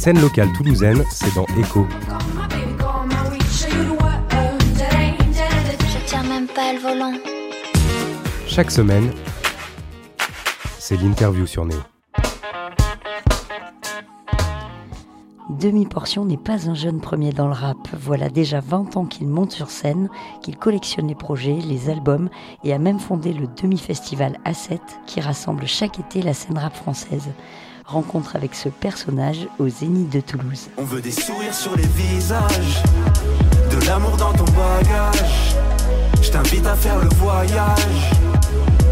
scène locale toulousaine, c'est dans Echo. Je tiens même pas le volant. Chaque semaine, c'est l'interview sur Néo. Demi-portion n'est pas un jeune premier dans le rap. Voilà déjà 20 ans qu'il monte sur scène, qu'il collectionne les projets, les albums et a même fondé le demi-festival A7 qui rassemble chaque été la scène rap française. Rencontre avec ce personnage au Zénith de Toulouse. On veut des sourires sur les visages, de l'amour dans ton bagage. Je t'invite à faire le voyage,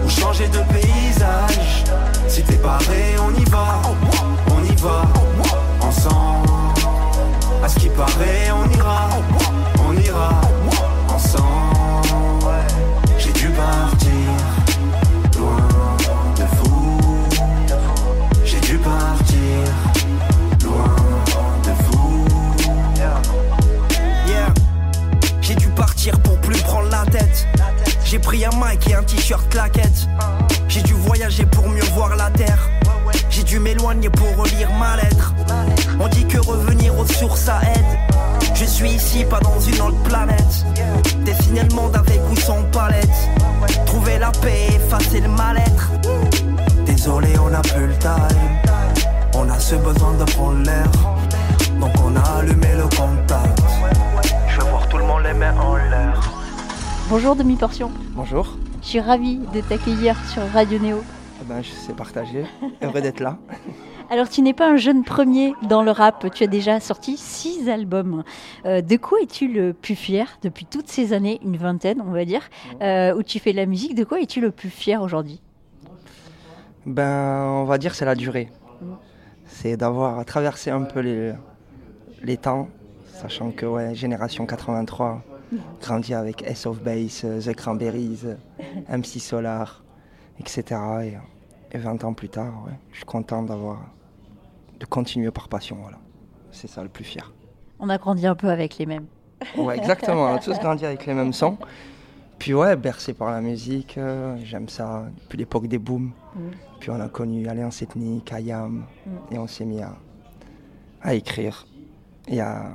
ou changer de paysage. Si t'es paré, on y va, on y va, ensemble. À ce qui paraît, on ira, Bonjour je suis ravie de t'accueillir sur Radio Néo. Eh ben, je sais partager, heureux d'être là. Alors tu n'es pas un jeune premier dans le rap, tu as déjà sorti six albums. Euh, de quoi es-tu le plus fier depuis toutes ces années, une vingtaine on va dire, euh, où tu fais de la musique? De quoi es-tu le plus fier aujourd'hui? Ben, on va dire c'est la durée. C'est d'avoir traversé un peu les, les temps, sachant que ouais, génération 83, grandi avec S of Base, euh, The Cranberries, euh, MC Solar, etc. Et, et 20 ans plus tard, ouais, je suis content d'avoir de continuer par passion. Voilà. C'est ça le plus fier. On a grandi un peu avec les mêmes. Ouais, exactement. On a tous grandi avec les mêmes sons. Puis ouais, bercé par la musique, euh, j'aime ça depuis l'époque des booms. Puis on a connu Alliance Ethnique, Ayam, et on s'est mis à, à écrire et à,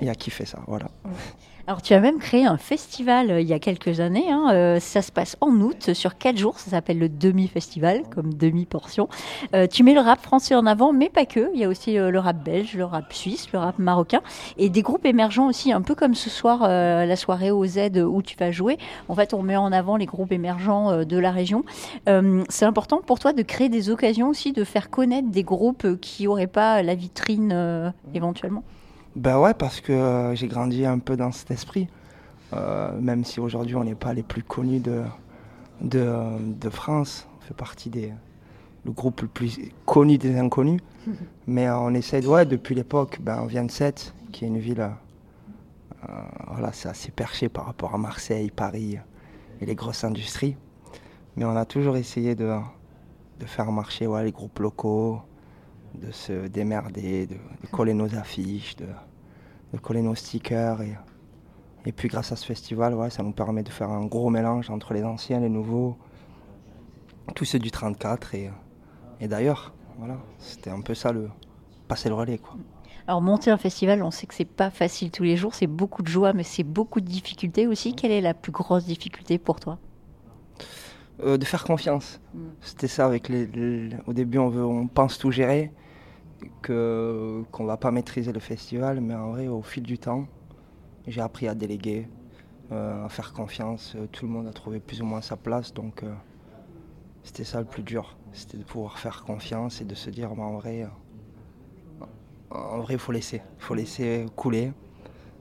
et à kiffer ça. Voilà. Alors tu as même créé un festival euh, il y a quelques années, hein, euh, ça se passe en août, sur quatre jours, ça s'appelle le demi-festival, comme demi-portion. Euh, tu mets le rap français en avant, mais pas que, il y a aussi le rap belge, le rap suisse, le rap marocain, et des groupes émergents aussi, un peu comme ce soir, la soirée au Z où tu vas jouer. En fait, on met en avant les groupes émergents de la région. C'est important pour toi de créer des occasions aussi, de faire connaître des groupes qui n'auraient pas la vitrine éventuellement? Ben ouais, parce que euh, j'ai grandi un peu dans cet esprit. Euh, même si aujourd'hui on n'est pas les plus connus de, de, de France, on fait partie des le groupe le plus connu des inconnus. Mais euh, on essaie, de- ouais, depuis l'époque, ben, on vient de Sète, qui est une ville, euh, voilà, c'est assez perché par rapport à Marseille, Paris et les grosses industries. Mais on a toujours essayé de, de faire marcher ouais, les groupes locaux, de se démerder, de, de coller nos affiches, de, de coller nos stickers. Et, et puis grâce à ce festival, ouais, ça nous permet de faire un gros mélange entre les anciens, les nouveaux, tous ceux du 34 et, et d'ailleurs. Voilà, c'était un peu ça le passer le relais quoi. Alors monter un festival, on sait que c'est pas facile tous les jours, c'est beaucoup de joie, mais c'est beaucoup de difficultés aussi. Quelle est la plus grosse difficulté pour toi? Euh, de faire confiance. C'était ça avec les, les- au début on veut on pense tout gérer que qu'on va pas maîtriser le festival mais en vrai au fil du temps j'ai appris à déléguer euh, à faire confiance. Euh, tout le monde a trouvé plus ou moins sa place donc euh, c'était ça le plus dur c'était de pouvoir faire confiance et de se dire bah, en vrai euh, en vrai faut laisser faut laisser couler.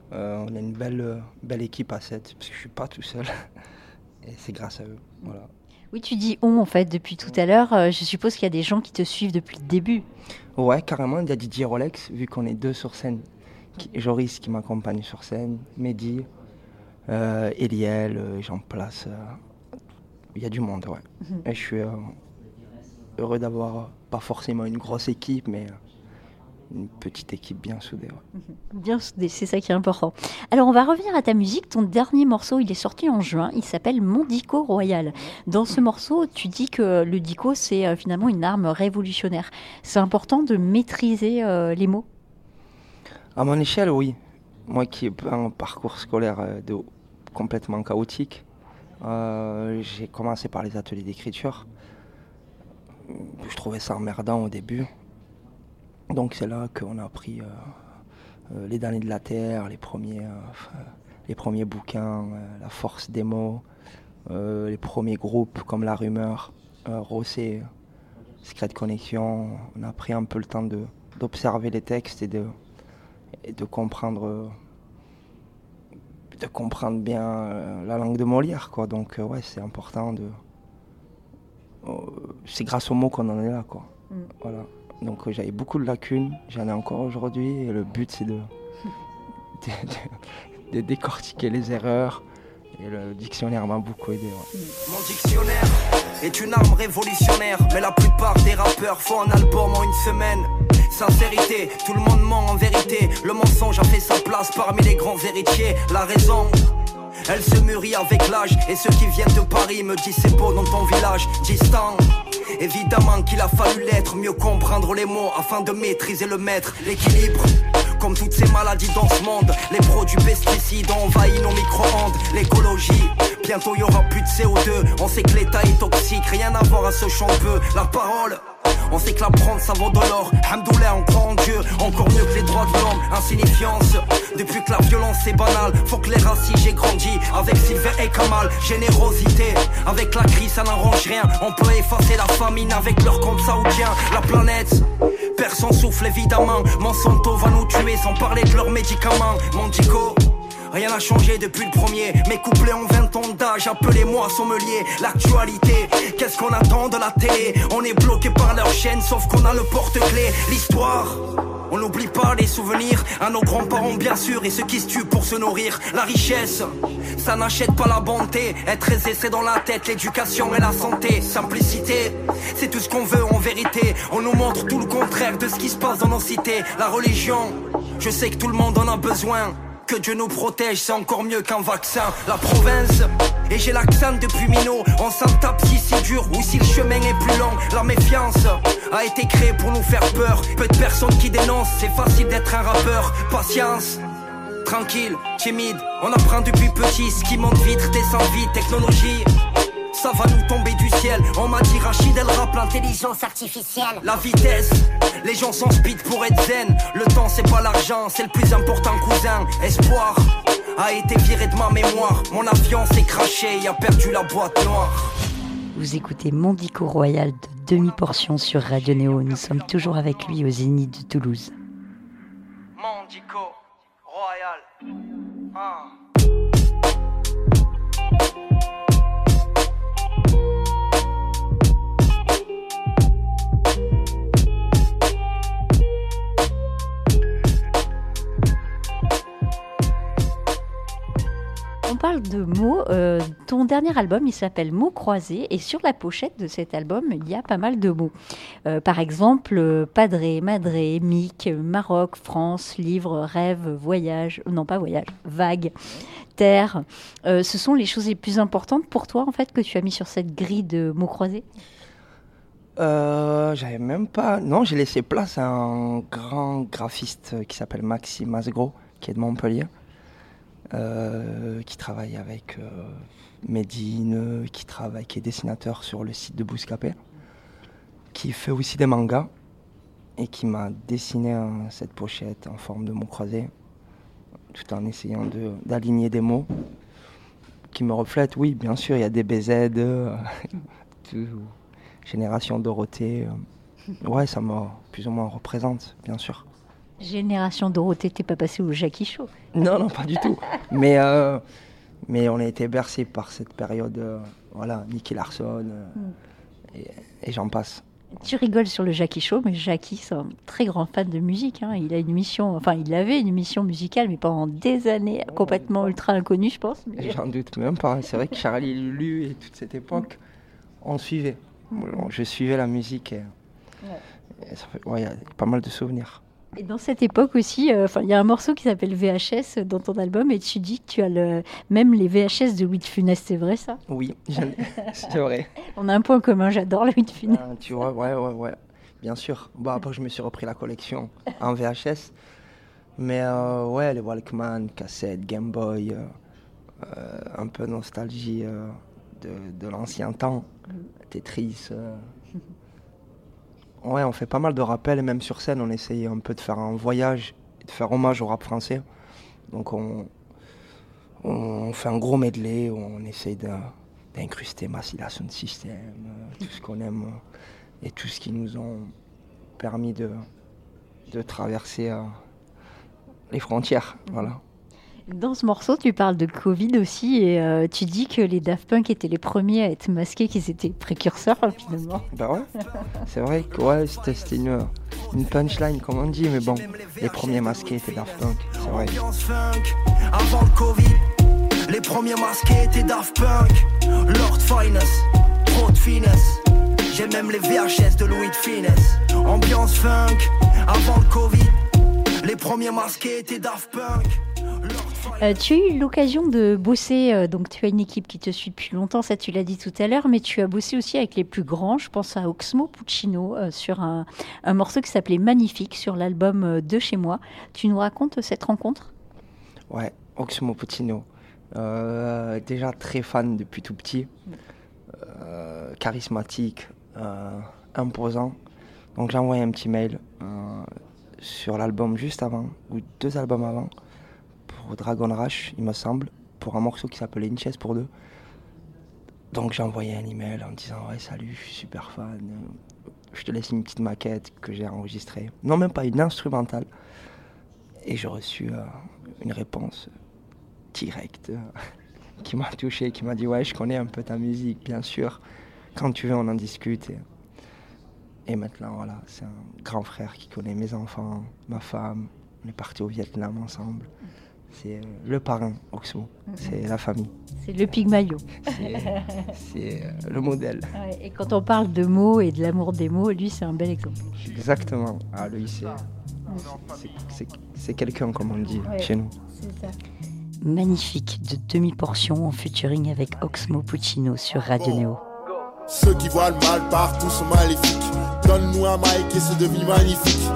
On a une belle belle équipe à 7 parce que je suis pas tout seul. Et c'est grâce à eux voilà Oui, tu dis on en fait depuis tout à l'heure. Euh, je suppose qu'il y a des gens qui te suivent depuis le début. Ouais, carrément. Il y a Didier Rolex, vu qu'on est deux sur scène. Joris qui m'accompagne sur scène, Mehdi, euh, Eliel, euh, j'en place. euh, Il y a du monde, ouais. Et je suis heureux d'avoir pas forcément une grosse équipe, mais une petite équipe bien soudée. ouais. Bien soudé, c'est ça qui est important. Alors on va revenir à ta musique. Ton dernier morceau, il est sorti en juin. Il s'appelle Mon Dico Royal. Dans ce morceau, tu dis que le dico, c'est euh, finalement une arme révolutionnaire. C'est important de maîtriser euh, les mots? À mon échelle, oui. Moi qui ai un parcours scolaire euh, de, complètement chaotique, euh, j'ai commencé par les ateliers d'écriture. Je trouvais ça emmerdant au début. Donc c'est là qu'on a appris euh, les damnés de la terre, les premiers, les premiers bouquins, la force des mots, les premiers groupes comme La Rumeur, Rossé, Secret Connexion. On a pris un peu le temps d'observer les textes et de, et de comprendre de comprendre bien euh, la langue de Molière quoi donc euh, ouais c'est important de euh, c'est grâce aux mots qu'on en est là quoi mm. voilà donc j'avais beaucoup de lacunes j'en ai encore aujourd'hui et le but c'est de, de, décortiquer les erreurs et le dictionnaire m'a beaucoup aidé mon dictionnaire est une arme révolutionnaire mais la plupart des rappeurs font un album en une semaine Sincérité, tout le monde ment en vérité. Le mensonge a fait sa place parmi les grands héritiers. La raison. Elle se mûrit avec l'âge Et ceux qui viennent de Paris me disent c'est beau dans ton village Distant Évidemment qu'il a fallu l'être Mieux comprendre les mots afin de maîtriser le maître. L'équilibre comme toutes ces maladies dans ce monde Les produits pesticides ont envahi nos micro-ondes. L'écologie Bientôt y aura plus de CO2 On sait que l'état est toxique Rien à voir à ce peu La parole on sait que la prendre ça vaut de l'or. Hamdoullah on croit en Dieu. Encore mieux que les droits de l'homme. Insignifiance. Depuis que la violence est banale Faut que les racistes j'ai grandi. Avec Sylvain et Kamal Générosité. Avec la crise ça n'arrange rien. On peut effacer la famine avec leur compte saoudien. La planète Personne souffle évidemment. Monsanto va nous tuer sans parler de leurs médicaments. Mondico Rien n'a changé depuis le premier. Mes couplets ont 20 ans d'âge, appelez-moi sommelier. L'actualité, qu'est-ce qu'on attend de la télé? On est bloqué par leur chaîne, sauf qu'on a le porte-clés. L'histoire. On n'oublie pas les souvenirs à nos grands-parents bien sûr et ceux qui se tuent pour se nourrir. La richesse, ça n'achète pas la bonté. Être aisé c'est dans la tête, l'éducation et la santé. Simplicité, c'est tout ce qu'on veut en vérité. On nous montre tout le contraire de ce qui se passe dans nos cités. La religion, je sais que tout le monde en a besoin. Que Dieu nous protège, c'est encore mieux qu'un vaccin. La province, et j'ai l'accent depuis Minot. On s'en tape si c'est dur ou si le chemin est plus long. La méfiance a été créée pour nous faire peur. Peu de personnes qui dénoncent, c'est facile d'être un rappeur. Patience. Tranquille, timide, on apprend depuis petit, ce qui monte vite, descend vite, technologie ça va nous tomber du ciel. On m'a dit Rachid, elle rap l'intelligence artificielle. La vitesse, les gens sont speed pour être zen. Le temps, c'est pas l'argent, c'est le plus important, cousin. Espoir a été viré de ma mémoire. Mon avion s'est craché et a perdu la boîte noire. Vous écoutez Mondico Royal de demi-portion sur Radio Néo. Nous sommes toujours avec lui au Zénith de Toulouse. Mondico Royal. Ah. On parle de mots. Euh, ton dernier album, il s'appelle Mots croisés. Et sur la pochette de cet album, il y a pas mal de mots. Euh, par exemple, euh, Padré, Madré, Mic, Maroc, France, livre, rêve, voyage. Non, pas voyage, vague, terre. ce sont les choses les plus importantes pour toi, en fait, que tu as mis sur cette grille de mots croisés? J'avais même pas. Non, j'ai laissé place à un grand graphiste qui s'appelle Maxime Masgro, qui est de Montpellier. Euh, qui travaille avec euh, Medine, qui travaille, qui est dessinateur sur le site de Bouscapé, qui fait aussi des mangas et qui m'a dessiné cette pochette en forme de mot croisé, tout en essayant d'aligner des mots qui me reflètent. Oui, bien sûr, il y a des BZ, Génération Dorothée. ouais, ça me plus ou moins représente, bien sûr. Génération Dorothée, t'es pas passé au Jackie Show Non, non, pas du tout. mais, euh, mais on a été bercé par cette période, euh, voilà, Nicky Larson, euh, mm. et, j'en passe. Tu rigoles sur le Jackie Show, mais Jackie, c'est un très grand fan de musique. Hein. Il a une mission, enfin, il avait une mission musicale, mais pendant des années, complètement ultra inconnue, je pense. J'en doute même pas. C'est vrai que Charlie Lulu et toute cette époque, on suivait. Mm. Je suivais la musique et, ça fait, il y a pas mal de souvenirs. Et dans cette époque aussi, euh, il y a un morceau qui s'appelle VHS dans ton album et tu dis que tu as le, même les VHS de Louis de Funès, c'est vrai ça? Oui, c'est vrai. On a un point commun, j'adore Louis de Funès. Ah, tu vois, ouais, ouais, ouais, bien sûr. Bon, après, je me suis repris la collection en VHS. Mais euh, ouais, les Walkman, cassettes, Game Boy, euh, euh, un peu nostalgie de, de l'ancien temps, Tetris. Ouais, on fait pas mal de rappels, même sur scène, on essaye un peu de faire un voyage, de faire hommage au rap français. Donc on, fait un gros medley, on essaye d'incruster Massila Sound System, euh, tout ce qu'on aime, euh, et tout ce qui nous ont permis de, de traverser euh, les frontières. Voilà. Dans ce morceau, tu parles de Covid aussi et euh, tu dis que les Daft Punk étaient les premiers à être masqués, qu'ils étaient précurseurs finalement. Bah ouais, c'est vrai que ouais, c'était une, une punchline comme on dit, mais bon, les premiers masqués étaient Daft Punk, c'est vrai. Ambiance funk, avant le Covid. Les premiers masqués étaient Daft Punk. Lord Finest, trop de finesse. J'ai même les VHS de Louis de Finesse. Ambiance funk, avant le Covid. Les premiers masqués étaient Daft Punk. Euh, tu as eu l'occasion de bosser, euh, donc tu as une équipe qui te suit depuis longtemps, ça tu l'as dit tout à l'heure, mais tu as bossé aussi avec les plus grands, je pense à Oxmo Puccino, euh, sur un, un morceau qui s'appelait Magnifique sur l'album De chez moi. Tu nous racontes cette rencontre? Ouais, Oxmo Puccino. Déjà très fan depuis tout petit. Charismatique, imposant. Donc j'ai envoyé un petit mail sur l'album juste avant, ou deux albums avant, Dragon Rush, il me semble, pour un morceau qui s'appelait Une chaise pour deux. Donc j'ai envoyé un email en disant Ouais, salut, je suis super fan. Je te laisse une petite maquette que j'ai enregistrée. Non, même pas une instrumentale. Et j'ai reçu euh, une réponse directe qui m'a touché, qui m'a dit Ouais, je connais un peu ta musique, bien sûr. Quand tu veux, on en discute. Et, et maintenant, voilà, c'est un grand frère qui connaît mes enfants, ma femme. On est partis au Vietnam ensemble. C'est euh, le parrain, Oxmo. C'est la famille. C'est le Pygmalion. C'est c'est, euh, le modèle. Ouais, et quand on parle de mots et de l'amour des mots, lui c'est un bel exemple. Exactement. Ah, lui, c'est. quelqu'un, comme on dit Ouais. chez nous. Magnifique de demi-portion en featuring avec Oxmo Puccino sur Radio Neo. Ceux qui voient le mal partout sont maléfiques. Donne-nous un mic et c'est devenu magnifique.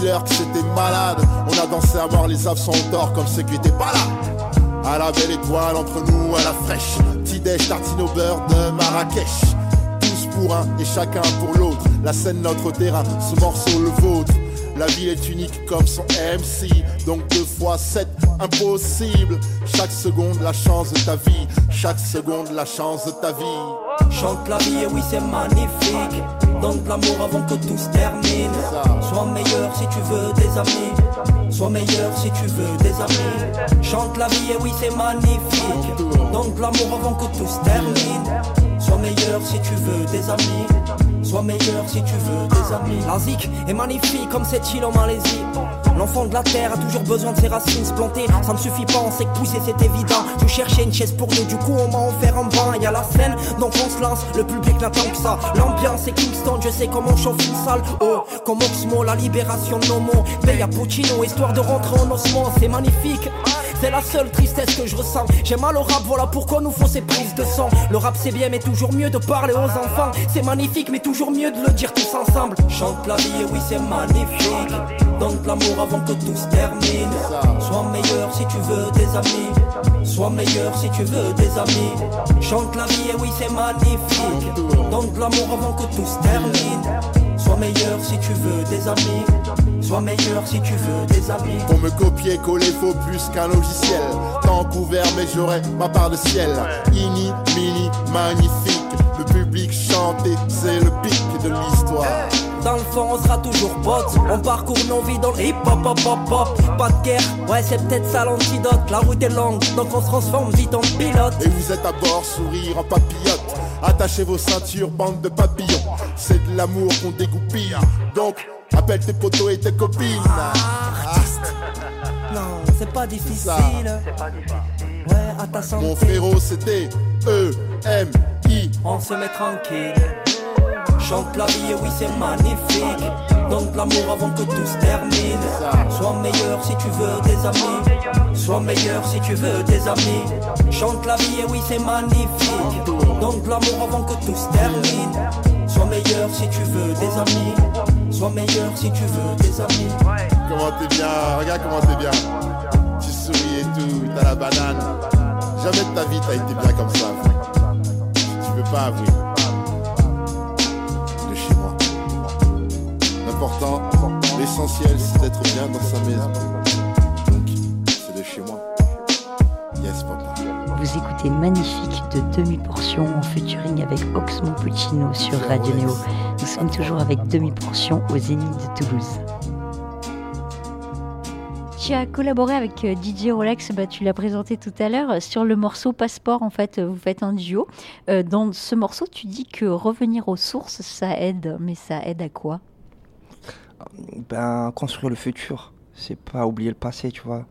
C'était. On a dansé à mort les absents tort comme ceux qui étaient pas là. À la belle étoile entre nous, à la fraîche. Petit-déj, tartine au beurre de Marrakech. Tous pour un et chacun pour l'autre. La scène, notre terrain, ce morceau, le vôtre. La ville est unique comme son MC. Donc deux fois sept, impossible. Chaque seconde, la chance de ta vie. Chaque seconde, la chance de ta vie. Chante la vie et oui c'est magnifique Donne l'amour avant que tout se termine. Sois meilleur si tu veux des amis. Sois meilleur si tu veux des amis. Chante la vie et oui c'est magnifique. Donne l'amour avant que tout se termine. Sois meilleur si tu veux des amis. Sois meilleur si tu veux des amis. La est magnifique comme cette île en Malaisie L'enfant de la terre a toujours besoin de ses racines se planter. Ça ne suffit pas, on sait que pousser c'est évident. Je cherchais une chaise pour deux, du coup on m'a offert un bain. Y a la scène, donc on se lance. Le public n'attend que ça. L'ambiance est Kingston, je sais comment chauffe une salle. Oh, comme Oxmo, la libération de nos mots. Paye à Puccino, histoire de rentrer en ossement, c'est magnifique. C'est la seule tristesse que je ressens. J'ai mal au rap, voilà pourquoi nous faut ces prises de sang. Le rap c'est bien, mais toujours mieux de parler aux enfants. C'est magnifique, mais toujours mieux de le dire tous ensemble. Chante la vie, et oui c'est magnifique. Donne l'amour avant que tout se termine. Sois meilleur si tu veux des amis. Sois meilleur si tu veux des amis. Chante la vie, et oui c'est magnifique. Donne l'amour avant que tout se termine. Sois meilleur si tu veux des amis. Sois meilleur si tu veux des amis. Pour me copier, coller faut plus qu'un logiciel. Tant couvert, mais j'aurai ma part de ciel. Ini, mini, magnifique. Le public chante et c'est le pic de l'histoire. Dans le fond, on sera toujours potes. On parcourt nos vies dans le hip hop, hop, hop, hop. Pas de guerre, ouais, c'est peut-être ça l'antidote. La route est longue, donc on se transforme vite en pilote. Et vous êtes à bord, sourire en papillote. Attachez vos ceintures, bande de papillons. C'est de l'amour qu'on dégoupille. Donc, appelle tes potos et tes copines. Artiste. Non, c'est pas difficile. Ouais, à ta santé. Mon frérot, c'était E, E-M-I. on se met tranquille. Chante la vie et oui c'est magnifique. Donne de l'amour avant que tout se termine. Sois meilleur si tu veux des amis. Sois meilleur si tu veux des amis. Chante la vie et oui c'est magnifique. Donne de l'amour avant que tout se termine. Sois meilleur si tu veux des amis. Sois meilleur si tu veux tes amis. Comment t'es bien, regarde comment t'es bien. Tu souris et tout, t'as la banane. Jamais de ta vie t'as été bien comme ça. Tu peux pas avouer. De chez moi. L'important, l'essentiel, c'est d'être bien dans sa maison. Donc, c'est de chez moi. Yes, papa. Vous écoutez Magnifique de demi-portion en featuring avec Oxmo Puccino sur Radio Néo. Nous sommes toujours avec demi-portion au Zénith de Toulouse. Tu as collaboré avec euh, DJ Rolex, bah, tu l'as présenté tout à l'heure, euh, sur le morceau Passeport, en fait, euh, vous faites un duo. Dans ce morceau, tu dis que revenir aux sources, ça aide, mais ça aide à quoi? Ben, construire le futur, c'est pas oublier le passé, tu vois.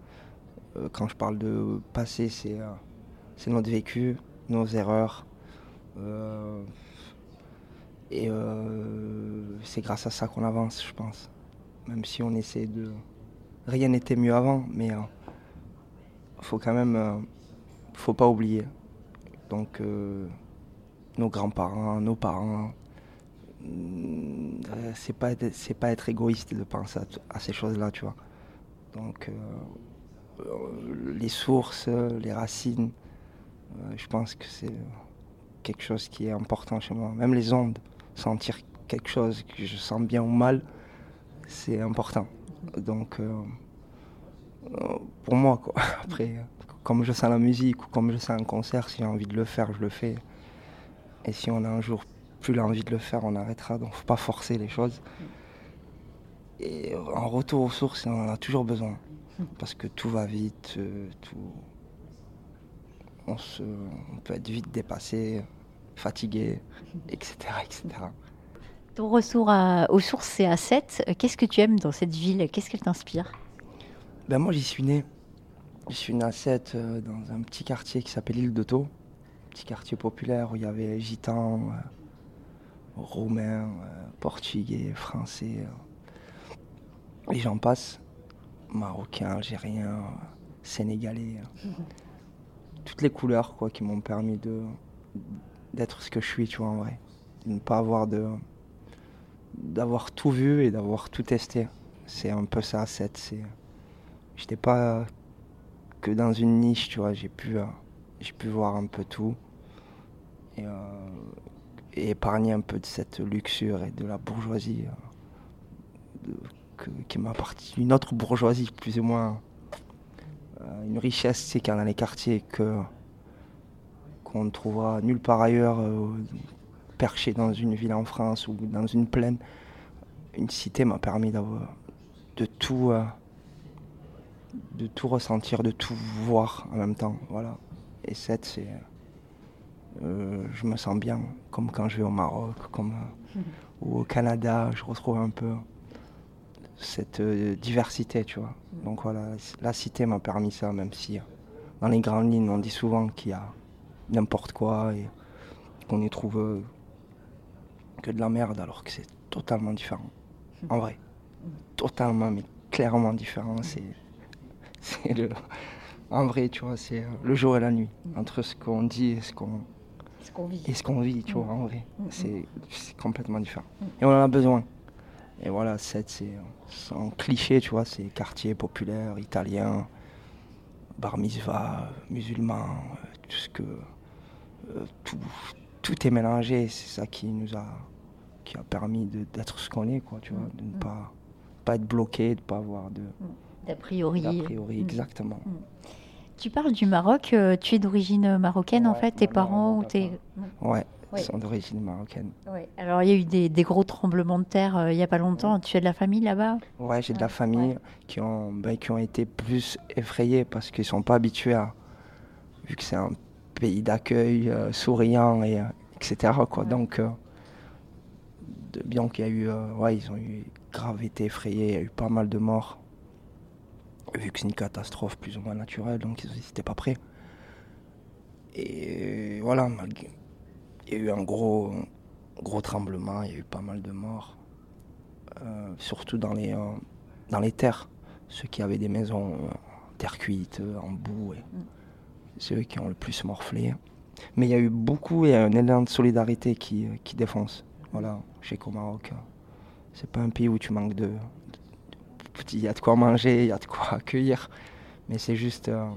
Quand je parle de passé, c'est euh, c'est notre vécu, nos erreurs. euh, et euh, c'est grâce à ça qu'on avance, je pense. Même si on essaie de. Rien n'était mieux avant, mais euh, faut quand même. faut pas oublier. Donc, nos grands-parents, nos parents, c'est pas pas être égoïste de penser à, à ces choses-là, tu vois. Donc les sources, les racines, je pense que c'est quelque chose qui est important chez moi. Même les ondes, sentir quelque chose que je sens bien ou mal, c'est important. Donc euh, euh, pour moi, quoi. Après, euh, comme je sens la musique ou comme je sens un concert, si j'ai envie de le faire, je le fais. Et si on a un jour plus l'envie de le faire, on arrêtera. Donc faut pas forcer les choses. Et en retour aux sources, on en a toujours besoin. Parce que tout va vite, euh, tout... on, se... on peut être vite dépassé, fatigué, etc. etc. Ton retour à- aux sources, c'est à 7. Qu'est-ce que tu aimes dans cette ville? Qu'est-ce qu'elle t'inspire? Ben moi j'y suis né. Je suis né à Sète, euh, dans un petit quartier qui s'appelle l'île de Thau. Petit quartier populaire où il y avait gitans, euh, roumains, euh, portugais, français. euh. Et j'en passe. Marocains, algériens, euh, sénégalais. euh. Toutes les couleurs quoi qui m'ont permis de d'être ce que je suis, tu vois en vrai. De ne pas avoir de d'avoir tout vu et d'avoir tout testé. C'est un peu ça, Sète. C'est j'étais pas que dans une niche, tu vois. J'ai pu, euh, j'ai pu voir un peu tout et, euh, et épargner un peu de cette luxure et de la bourgeoisie euh, que- qui m'appartient. Une autre bourgeoisie, plus ou moins. Euh, une richesse, c'est qu'il y a dans les quartiers que qu'on ne trouvera nulle part ailleurs, euh, perché dans une ville en France ou dans une plaine. Une cité m'a permis d'avoir de tout. euh, de tout ressentir, de tout voir en même temps. Voilà. Et 7, c'est. euh, je me sens bien, comme quand je vais au Maroc, comme, ou au Canada, je retrouve un peu cette euh, diversité, tu vois. Donc voilà, la cité m'a permis ça, même si euh, dans les grandes lignes, on dit souvent qu'il y a n'importe quoi et qu'on n'y trouve euh, que de la merde, alors que c'est totalement différent. En vrai. Totalement, mais clairement différent. C'est c'est le. En vrai, tu vois, c'est le jour et la nuit. Entre ce qu'on dit et ce qu'on Ce qu'on vit. et ce qu'on vit, tu vois, en vrai. Mm, mm. C'est c'est complètement différent. Et on en a besoin. Et voilà, 7, c'est un cliché, tu vois, c'est quartier populaire, italien, bar mitzvah, musulman, euh, tout ce que. euh, tout, tout est mélangé, c'est ça qui nous a. qui a permis d'être ce qu'on est, quoi, tu vois, de ne Mm. pas, pas être bloqué, de ne pas avoir de. D'a priori. d'a priori, Mm. exactement. Tu parles du Maroc, euh, tu es d'origine marocaine en fait, tes parents ou tes... Ouais, Ils sont d'origine marocaine. Alors il y a eu des, des gros tremblements de terre euh, il n'y a pas longtemps. Tu as de la famille là-bas? Ouais, j'ai de la famille ouais. qui, ont, ben, qui ont été plus effrayés parce qu'ils sont pas habitués à. Vu que c'est un pays d'accueil euh, souriant, et, euh, etc. Quoi. Donc, de- bien qu'il y a eu. ouais, ils ont eu grave été effrayés, il y a eu pas mal de morts. Vu que c'est une catastrophe plus ou moins naturelle, donc ils n'étaient pas prêts. Et voilà, malgré- il y a eu un gros, gros tremblement, il y a eu pas mal de morts. Euh, surtout dans les, euh, dans les terres. Ceux qui avaient des maisons euh, en terre cuite, euh, en boue, et c'est eux qui ont le plus morflé. Mais il y a eu beaucoup, il y a un élan de solidarité qui, euh, qui défonce. Voilà, sais qu'au Maroc, euh, c'est pas un pays où tu manques de. Il y a de quoi manger, il y a de quoi accueillir. Mais c'est juste. euh,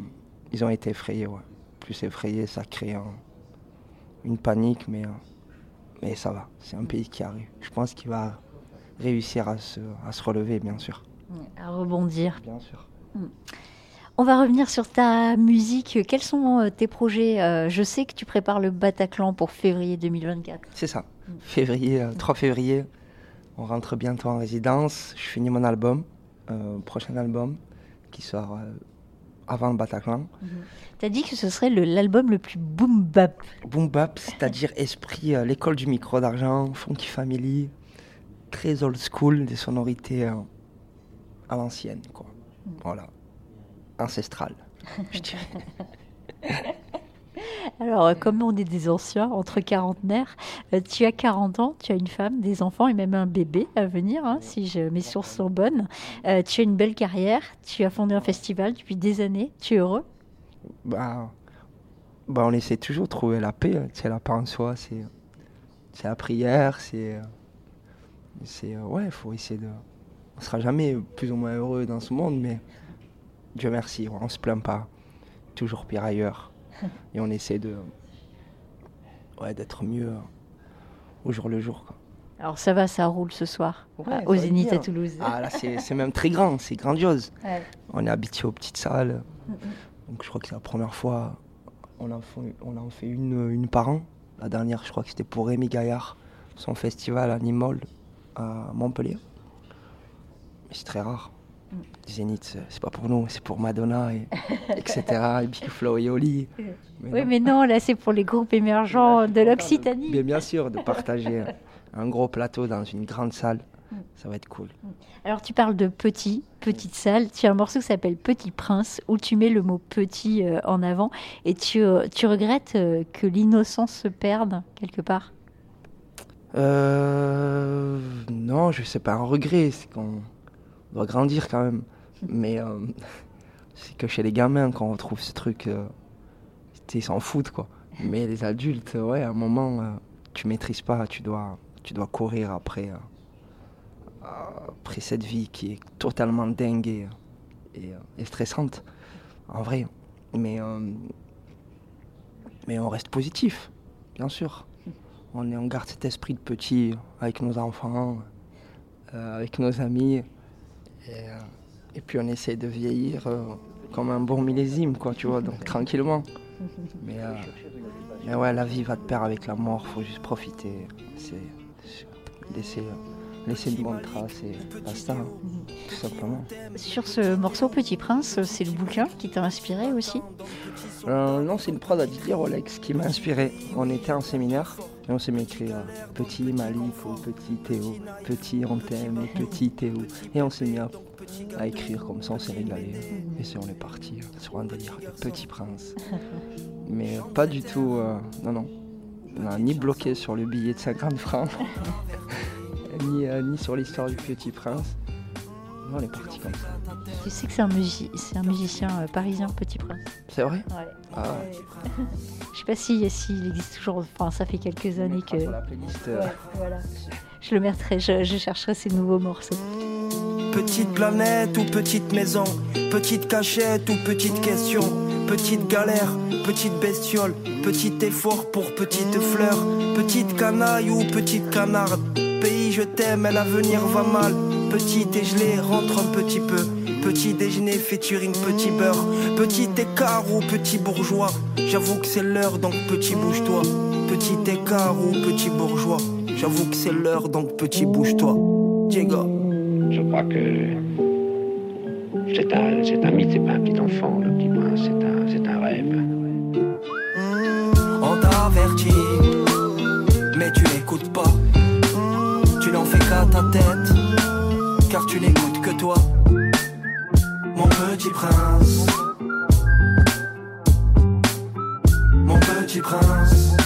ils ont été effrayés, ouais. Plus effrayés, ça crée un- une panique, mais, euh, mais ça va. C'est un pays qui arrive. Je pense qu'il va réussir à se, à se relever, bien sûr. À rebondir. Bien sûr. On va revenir sur ta musique. Quels sont euh, tes projets Euh, Je sais que tu prépares le Bataclan pour février 2024. C'est ça. Février, euh, 3 février, on rentre bientôt en résidence. Je finis mon album, euh, prochain album, qui sort avant le Bataclan. Tu as dit que ce serait l'album le plus boom bap. Boom bap, c'est-à-dire esprit, euh, l'école du micro d'argent, funky family, très old school, des sonorités euh, à l'ancienne, quoi. Voilà, ancestral, je dirais. Alors, euh, comme on est des anciens, entre quarantenaires, euh, tu as 40 ans, tu as une femme, des enfants et même un bébé à venir, hein, si mes sources sont bonnes. Euh, tu as une belle carrière, tu as fondé un festival depuis des années, tu es heureux? Bah, bah, on essaie toujours de trouver la paix. hein. C'est la paix en soi, c'est, la prière, c'est, c'est, ouais, faut essayer de. On sera jamais plus ou moins heureux dans ce monde, mais Dieu merci, on se plaint pas. Toujours pire ailleurs, et on essaie de, ouais, d'être mieux au jour le jour. quoi. Alors ça va, ça roule ce soir, Ouais, euh, au Zénith à Toulouse. Ah là, c'est, c'est même très grand, c'est grandiose. Ouais. On est habitué aux petites salles. Donc je crois que c'est la première fois. On en fait, on en fait une, une par an. La dernière, je crois que c'était pour Rémi Gaillard, son festival Animal à Montpellier. Mais c'est très rare. Zénith, c'est- c'est pas pour nous, c'est pour Madonna, et, etc. Et Big Flo et Oli. Oui, non. mais non, là c'est pour les groupes émergents de l'Occitanie. Bien, bien sûr, de partager un gros plateau dans une grande salle, ça va être cool. Alors tu parles de petit, petite salle. Tu as un morceau qui s'appelle Petit Prince où tu mets le mot petit euh, en avant et tu, euh, tu regrettes euh, que l'innocence se perde quelque part? Euh, non, je sais pas un regret, c'est qu'on doit grandir quand même. Mais euh, c'est que chez les gamins, quand on retrouve ce truc, euh, ils s'en foutent quoi. Mais les adultes, ouais, à un moment, euh, tu maîtrises pas, tu dois, tu dois courir après, euh, après cette vie qui est totalement dingue et, stressante, en vrai. Mais, mais on reste positif, bien sûr. On, garde cet esprit de petit avec nos enfants, avec nos amis. Et, euh, et puis on essaie de vieillir euh, comme un bon millésime, quoi, tu vois, donc tranquillement. Mais, euh, mais ouais, la vie va de pair avec la mort, faut juste profiter. C'est, c'est- laisser, laisser une bonne trace et basta, hein, tout simplement. Sur ce morceau Petit Prince, c'est le bouquin qui t'a inspiré aussi. Euh, non, c'est une prod à Didier Rolex qui m'a inspiré. On était en séminaire et on s'est mis à écrire Petit Malif ou Petit Théo, Petit et Petit Théo. Et on s'est mis à, à écrire comme ça, on s'est régalé. Et c'est on est parti sur un délire, Petit Prince. Mais pas du tout, euh, non, non. On n'a ni bloqué sur le billet de 50 francs, ni, euh, ni sur l'histoire du Petit Prince. Non, on est parti comme ça. Tu sais que c'est un, musi- un musicien euh, parisien, Petit Prince. C'est vrai? Ouais. Ah. Je sais pas si s'il existe toujours. Enfin, ça fait quelques On années que. sur la playlist, euh, Ouais, voilà. Je le mettrai. Je, je chercherai ses nouveaux morceaux. Petite planète ou petite maison, petite cachette ou petite question, petite galère, petite bestiole, petit effort pour petite fleur, petite canaille ou petite canarde. Pays, je t'aime, et l'avenir va mal. Petit dégelé, rentre un petit peu. Petit déjeuner featuring petit beurre. Petit écart ou petit bourgeois. J'avoue que c'est l'heure, donc petit bouge-toi. Petit écart ou petit bourgeois. J'avoue que c'est l'heure, donc petit bouge-toi. Diego. Je crois que c'est un, c'est un mythe, c'est pas un petit enfant, le petit prince, c'est un, c'est un rêve. On t'a averti, car tu n'écoutes que toi. Mon petit prince. Mon petit prince.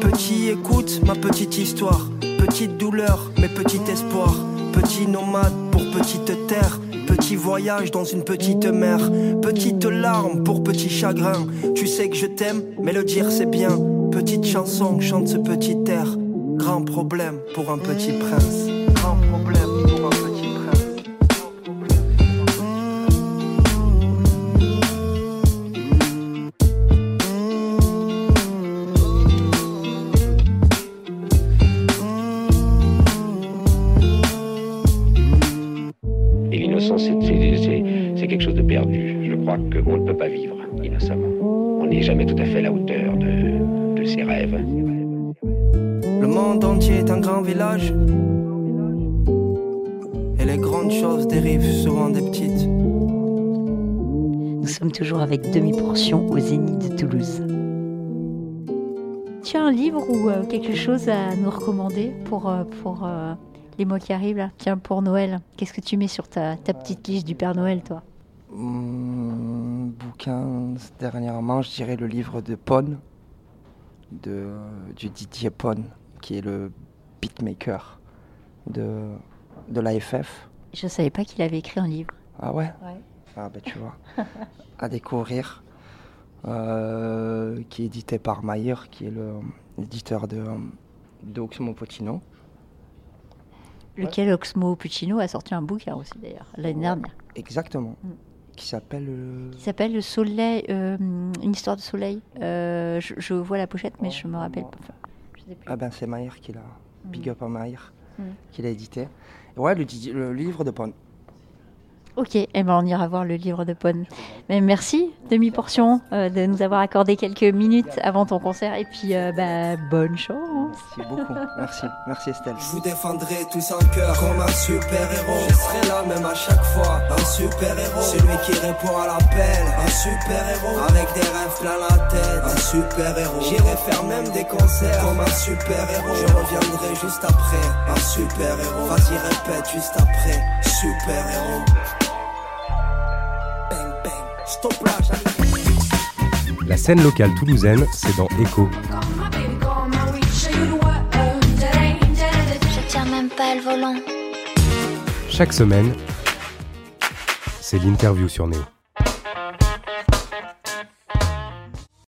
Petit écoute ma petite histoire. Petite douleur, mais petit espoir. Petit nomade pour petite terre. Petit voyage dans une petite mer. Petite larme pour petit chagrin. Tu sais que je t'aime, mais le dire c'est bien. Petite chanson, chante ce petit air. Grand problème pour un petit prince. Avec demi-portion au Zénith de Toulouse. Tu as un livre ou euh, quelque chose à nous recommander pour, euh, pour euh, les mois qui arrivent là? Tiens, pour Noël, qu'est-ce que tu mets sur ta, ta petite liste du Père Noël, toi? Hum, bouquin, dernièrement, je dirais le livre de Pon, de, du Didier Pon, qui est le beatmaker de, de l'AFF. Je savais pas qu'il avait écrit un livre. Ah ouais? Ouais. Ah ben tu vois, à découvrir, euh, qui est édité par Mayer, qui est l'éditeur de, de Oxmo Puccino. Lequel Oxmo Puccino a sorti un bouquin aussi d'ailleurs, l'année dernière. Exactement. Mm. Qui s'appelle... euh, Il s'appelle Le Soleil, euh, une histoire de soleil. Je, je vois la pochette, mais je me rappelle pas. Enfin, je sais plus. Ah ben c'est Mayer qui l'a... Big up à Mayer, Mm. qui l'a édité. Ouais, le, livre de Pon. Ok, eh ben on ira voir le livre de Pon. Mais merci, demi-portion, euh, de nous avoir accordé quelques minutes avant ton concert. Et puis, euh, bah, bonne chance. Merci beaucoup. Merci. Merci Estelle. Je vous défendrai tous en cœur comme un super héros. Je serai là même à chaque fois. Un super héros. Celui qui répond à l'appel. Un super héros. Avec des rêves plein la tête. Un super héros. J'irai faire même des concerts comme un super héros. Je reviendrai juste après. Un super héros. Vas-y répète juste après. Super La scène locale toulousaine, c'est dans Echo. Je tiens même pas le volant. Chaque semaine, c'est l'interview sur Néo.